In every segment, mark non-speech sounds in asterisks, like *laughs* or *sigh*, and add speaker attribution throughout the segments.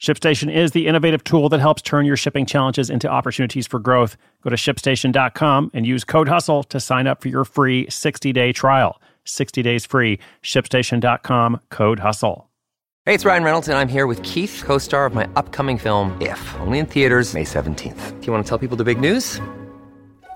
Speaker 1: ShipStation is the innovative tool that helps turn your shipping challenges into opportunities for growth. Go to shipstation.com and use code HUSTLE to sign up for your free 60 day trial. 60 days free. ShipStation.com, code HUSTLE.
Speaker 2: Hey, it's Ryan Reynolds, and I'm here with Keith, co star of my upcoming film, If, only in theaters, May 17th. Do you want to tell people the big news?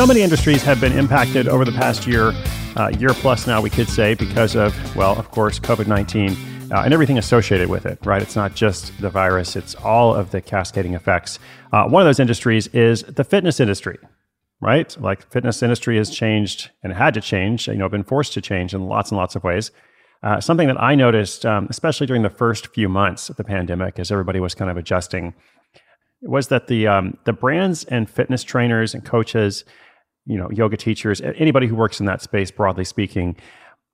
Speaker 1: So many industries have been impacted over the past year, uh, year plus now, we could say, because of, well, of course, COVID 19 uh, and everything associated with it, right? It's not just the virus, it's all of the cascading effects. Uh, one of those industries is the fitness industry, right? Like fitness industry has changed and had to change, you know, been forced to change in lots and lots of ways. Uh, something that I noticed, um, especially during the first few months of the pandemic, as everybody was kind of adjusting, was that the um, the brands and fitness trainers and coaches you know, yoga teachers, anybody who works in that space, broadly speaking,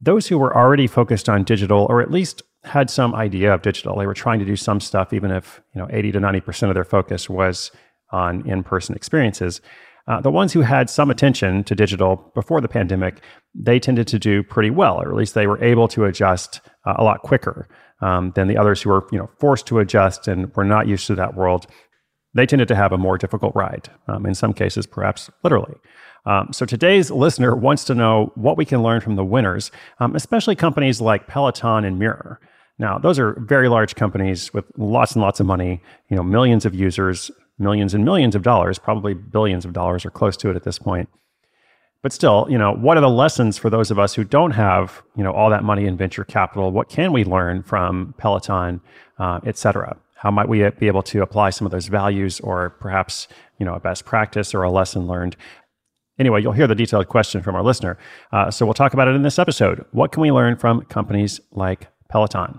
Speaker 1: those who were already focused on digital or at least had some idea of digital, they were trying to do some stuff, even if, you know, 80 to 90% of their focus was on in person experiences. Uh, the ones who had some attention to digital before the pandemic, they tended to do pretty well, or at least they were able to adjust uh, a lot quicker um, than the others who were, you know, forced to adjust and were not used to that world. They tended to have a more difficult ride, um, in some cases, perhaps literally. Um, so today's listener wants to know what we can learn from the winners, um, especially companies like Peloton and Mirror. Now, those are very large companies with lots and lots of money, you know, millions of users, millions and millions of dollars, probably billions of dollars or close to it at this point. But still, you know, what are the lessons for those of us who don't have, you know, all that money in venture capital? What can we learn from Peloton, uh, et cetera? How might we be able to apply some of those values or perhaps, you know, a best practice or a lesson learned Anyway, you'll hear the detailed question from our listener. Uh, so we'll talk about it in this episode. What can we learn from companies like Peloton?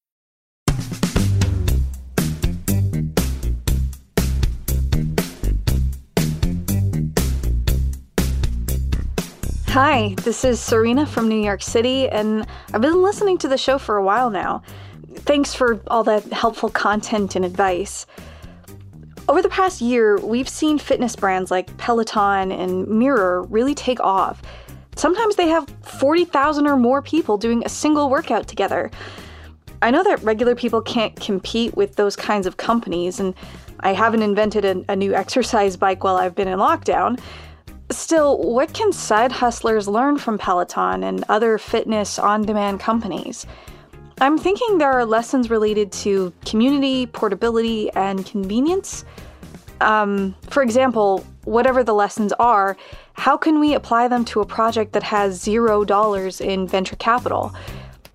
Speaker 3: Hi, this is Serena from New York City, and I've been listening to the show for a while now. Thanks for all that helpful content and advice. Over the past year, we've seen fitness brands like Peloton and Mirror really take off. Sometimes they have 40,000 or more people doing a single workout together. I know that regular people can't compete with those kinds of companies, and I haven't invented a, a new exercise bike while I've been in lockdown. Still, what can side hustlers learn from Peloton and other fitness on demand companies? I'm thinking there are lessons related to community, portability, and convenience. Um, for example, whatever the lessons are, how can we apply them to a project that has zero dollars in venture capital?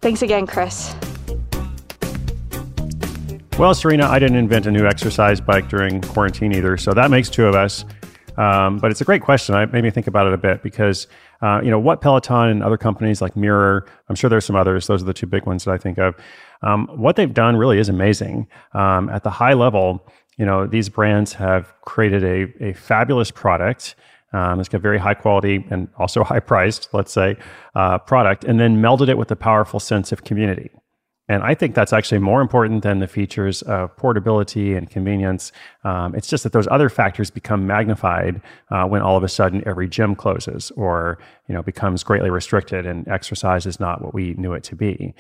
Speaker 3: Thanks again, Chris.
Speaker 1: Well, Serena, I didn't invent a new exercise bike during quarantine either, so that makes two of us. Um, but it's a great question. I made me think about it a bit because uh, you know what Peloton and other companies like Mirror. I'm sure there's some others. Those are the two big ones that I think of. Um, what they've done really is amazing. Um, at the high level, you know these brands have created a, a fabulous product. Um, it's got very high quality and also *laughs* high priced, let's say, uh, product, and then melded it with a powerful sense of community. And I think that's actually more important than the features of portability and convenience. Um, it's just that those other factors become magnified uh, when all of a sudden every gym closes or you know becomes greatly restricted and exercise is not what we knew it to be.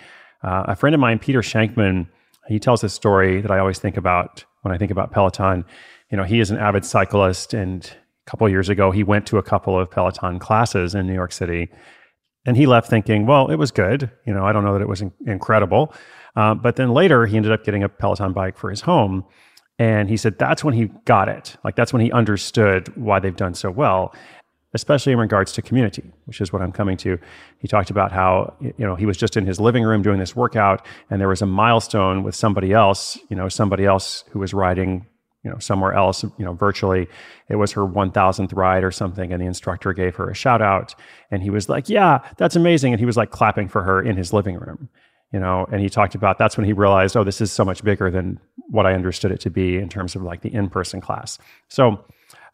Speaker 1: Uh, a friend of mine, Peter Shankman, he tells this story that I always think about when I think about Peloton. You know, he is an avid cyclist, and a couple years ago, he went to a couple of Peloton classes in New York City and he left thinking, well, it was good. You know, I don't know that it was in- incredible. Uh, but then later, he ended up getting a Peloton bike for his home. And he said that's when he got it. Like, that's when he understood why they've done so well, especially in regards to community, which is what I'm coming to. He talked about how, you know, he was just in his living room doing this workout, and there was a milestone with somebody else, you know, somebody else who was riding you know somewhere else you know virtually. It was her 1000th ride or something and the instructor gave her a shout out and he was like yeah that's amazing and he was like clapping for her in his living room you know and he talked about that's when he realized oh this is so much bigger than what i understood it to be in terms of like the in-person class. So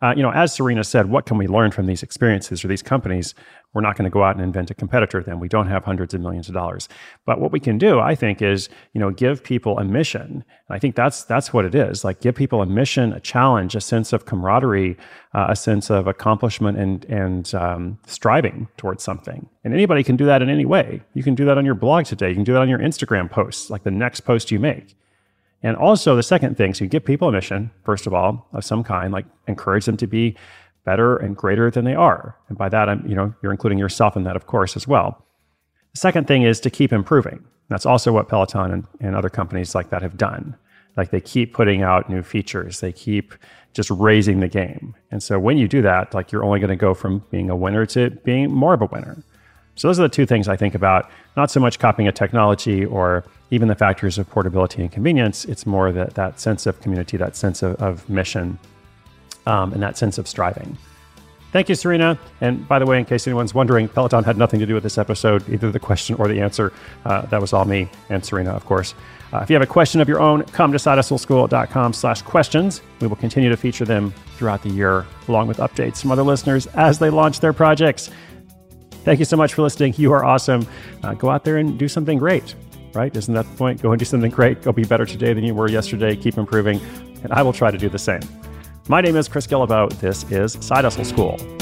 Speaker 1: uh, you know, as Serena said, what can we learn from these experiences or these companies? We're not going to go out and invent a competitor Then. We don't have hundreds of millions of dollars. But what we can do, I think, is you know, give people a mission. And I think that's that's what it is. Like, give people a mission, a challenge, a sense of camaraderie, uh, a sense of accomplishment, and and um, striving towards something. And anybody can do that in any way. You can do that on your blog today. You can do that on your Instagram posts, like the next post you make. And also, the second thing, so you give people a mission, first of all, of some kind, like encourage them to be better and greater than they are. And by that, I'm, you know, you're including yourself in that, of course, as well. The second thing is to keep improving. That's also what Peloton and, and other companies like that have done. Like they keep putting out new features, they keep just raising the game. And so when you do that, like you're only going to go from being a winner to being more of a winner. So those are the two things I think about. Not so much copying a technology or even the factors of portability and convenience. It's more that that sense of community, that sense of, of mission, um, and that sense of striving. Thank you, Serena. And by the way, in case anyone's wondering, Peloton had nothing to do with this episode, either the question or the answer. Uh, that was all me and Serena, of course. Uh, if you have a question of your own, come to sidehustleschool.com slash questions. We will continue to feature them throughout the year, along with updates from other listeners as they launch their projects. Thank you so much for listening. You are awesome. Uh, go out there and do something great, right? Isn't that the point? Go and do something great. Go be better today than you were yesterday. Keep improving. And I will try to do the same. My name is Chris Guillebeau. This is Side Hustle School.